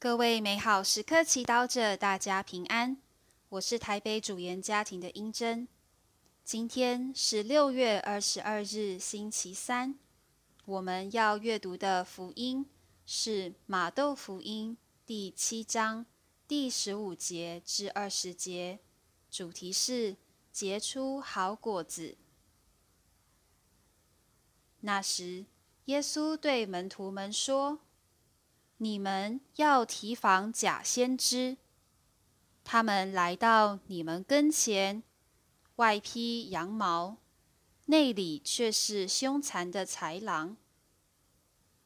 各位美好时刻祈祷者，大家平安。我是台北主研家庭的英珍。今天是六月二十二日，星期三。我们要阅读的福音是马窦福音第七章第十五节至二十节，主题是结出好果子。那时，耶稣对门徒们说。你们要提防假先知，他们来到你们跟前，外披羊毛，内里却是凶残的豺狼。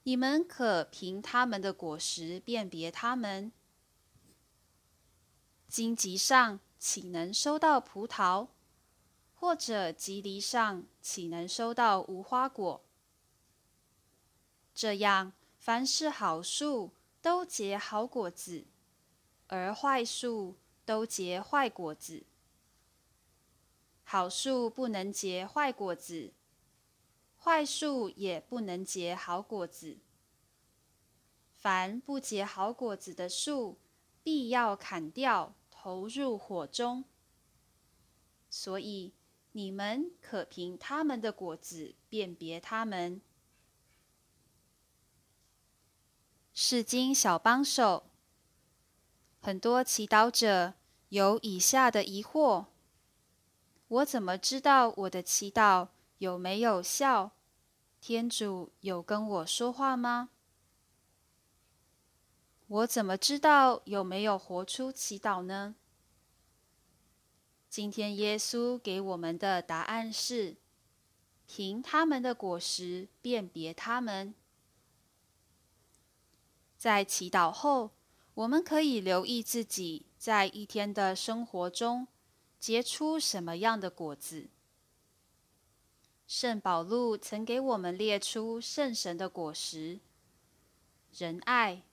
你们可凭他们的果实辨别他们。荆棘上岂能收到葡萄？或者棘藜上岂能收到无花果？这样。凡是好树都结好果子，而坏树都结坏果子。好树不能结坏果子，坏树也不能结好果子。凡不结好果子的树，必要砍掉，投入火中。所以你们可凭他们的果子辨别他们。是经小帮手，很多祈祷者有以下的疑惑：我怎么知道我的祈祷有没有效？天主有跟我说话吗？我怎么知道有没有活出祈祷呢？今天耶稣给我们的答案是：凭他们的果实辨别他们。在祈祷后，我们可以留意自己在一天的生活中结出什么样的果子。圣保禄曾给我们列出圣神的果实：仁爱、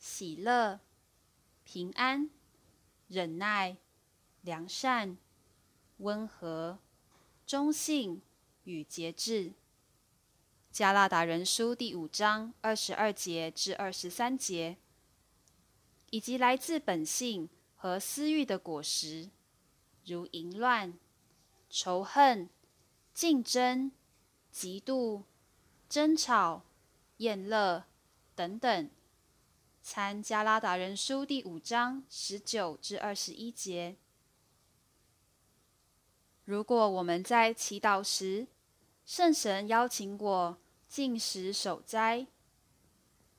喜乐、平安、忍耐、良善、温和、忠信与节制。加拉达人书第五章二十二节至二十三节，以及来自本性和私欲的果实，如淫乱、仇恨、竞争、嫉妒、争吵、厌乐等等。参加拉达人书第五章十九至二十一节。如果我们在祈祷时，圣神邀请我。进食守斋，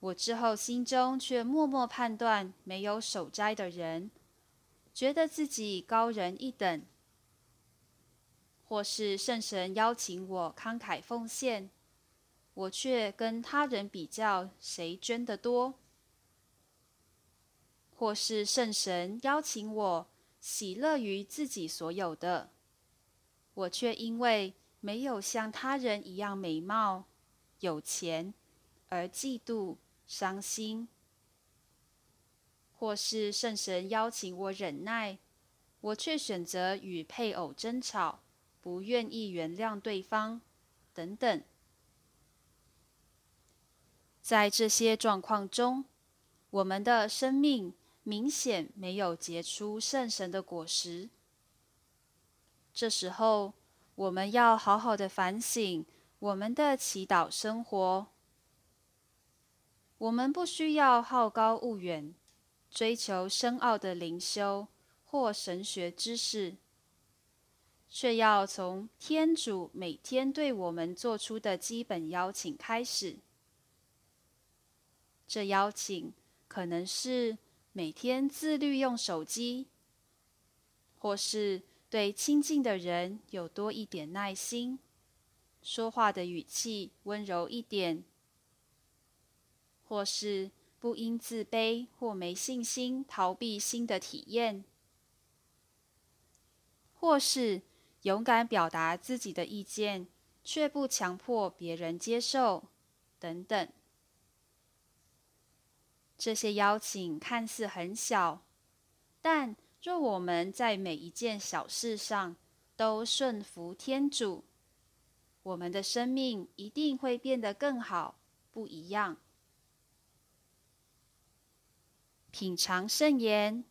我之后心中却默默判断没有守斋的人，觉得自己高人一等；或是圣神邀请我慷慨奉献，我却跟他人比较谁捐得多；或是圣神邀请我喜乐于自己所有的，我却因为没有像他人一样美貌。有钱而嫉妒、伤心，或是圣神邀请我忍耐，我却选择与配偶争吵，不愿意原谅对方，等等。在这些状况中，我们的生命明显没有结出圣神的果实。这时候，我们要好好的反省。我们的祈祷生活，我们不需要好高骛远，追求深奥的灵修或神学知识，却要从天主每天对我们做出的基本邀请开始。这邀请可能是每天自律用手机，或是对亲近的人有多一点耐心。说话的语气温柔一点，或是不因自卑或没信心逃避新的体验，或是勇敢表达自己的意见，却不强迫别人接受，等等。这些邀请看似很小，但若我们在每一件小事上都顺服天主。我们的生命一定会变得更好，不一样。品尝圣言，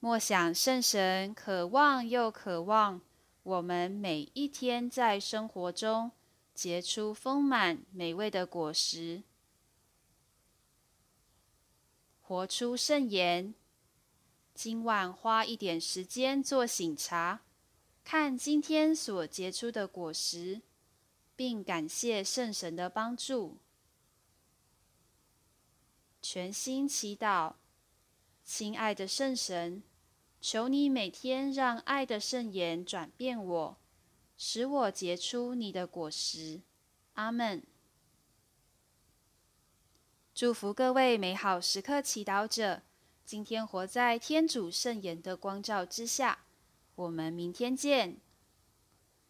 默想圣神，渴望又渴望我们每一天在生活中结出丰满美味的果实，活出圣言。今晚花一点时间做醒茶，看今天所结出的果实，并感谢圣神的帮助。全心祈祷，亲爱的圣神，求你每天让爱的圣言转变我，使我结出你的果实。阿门。祝福各位美好时刻祈祷者，今天活在天主圣言的光照之下。我们明天见。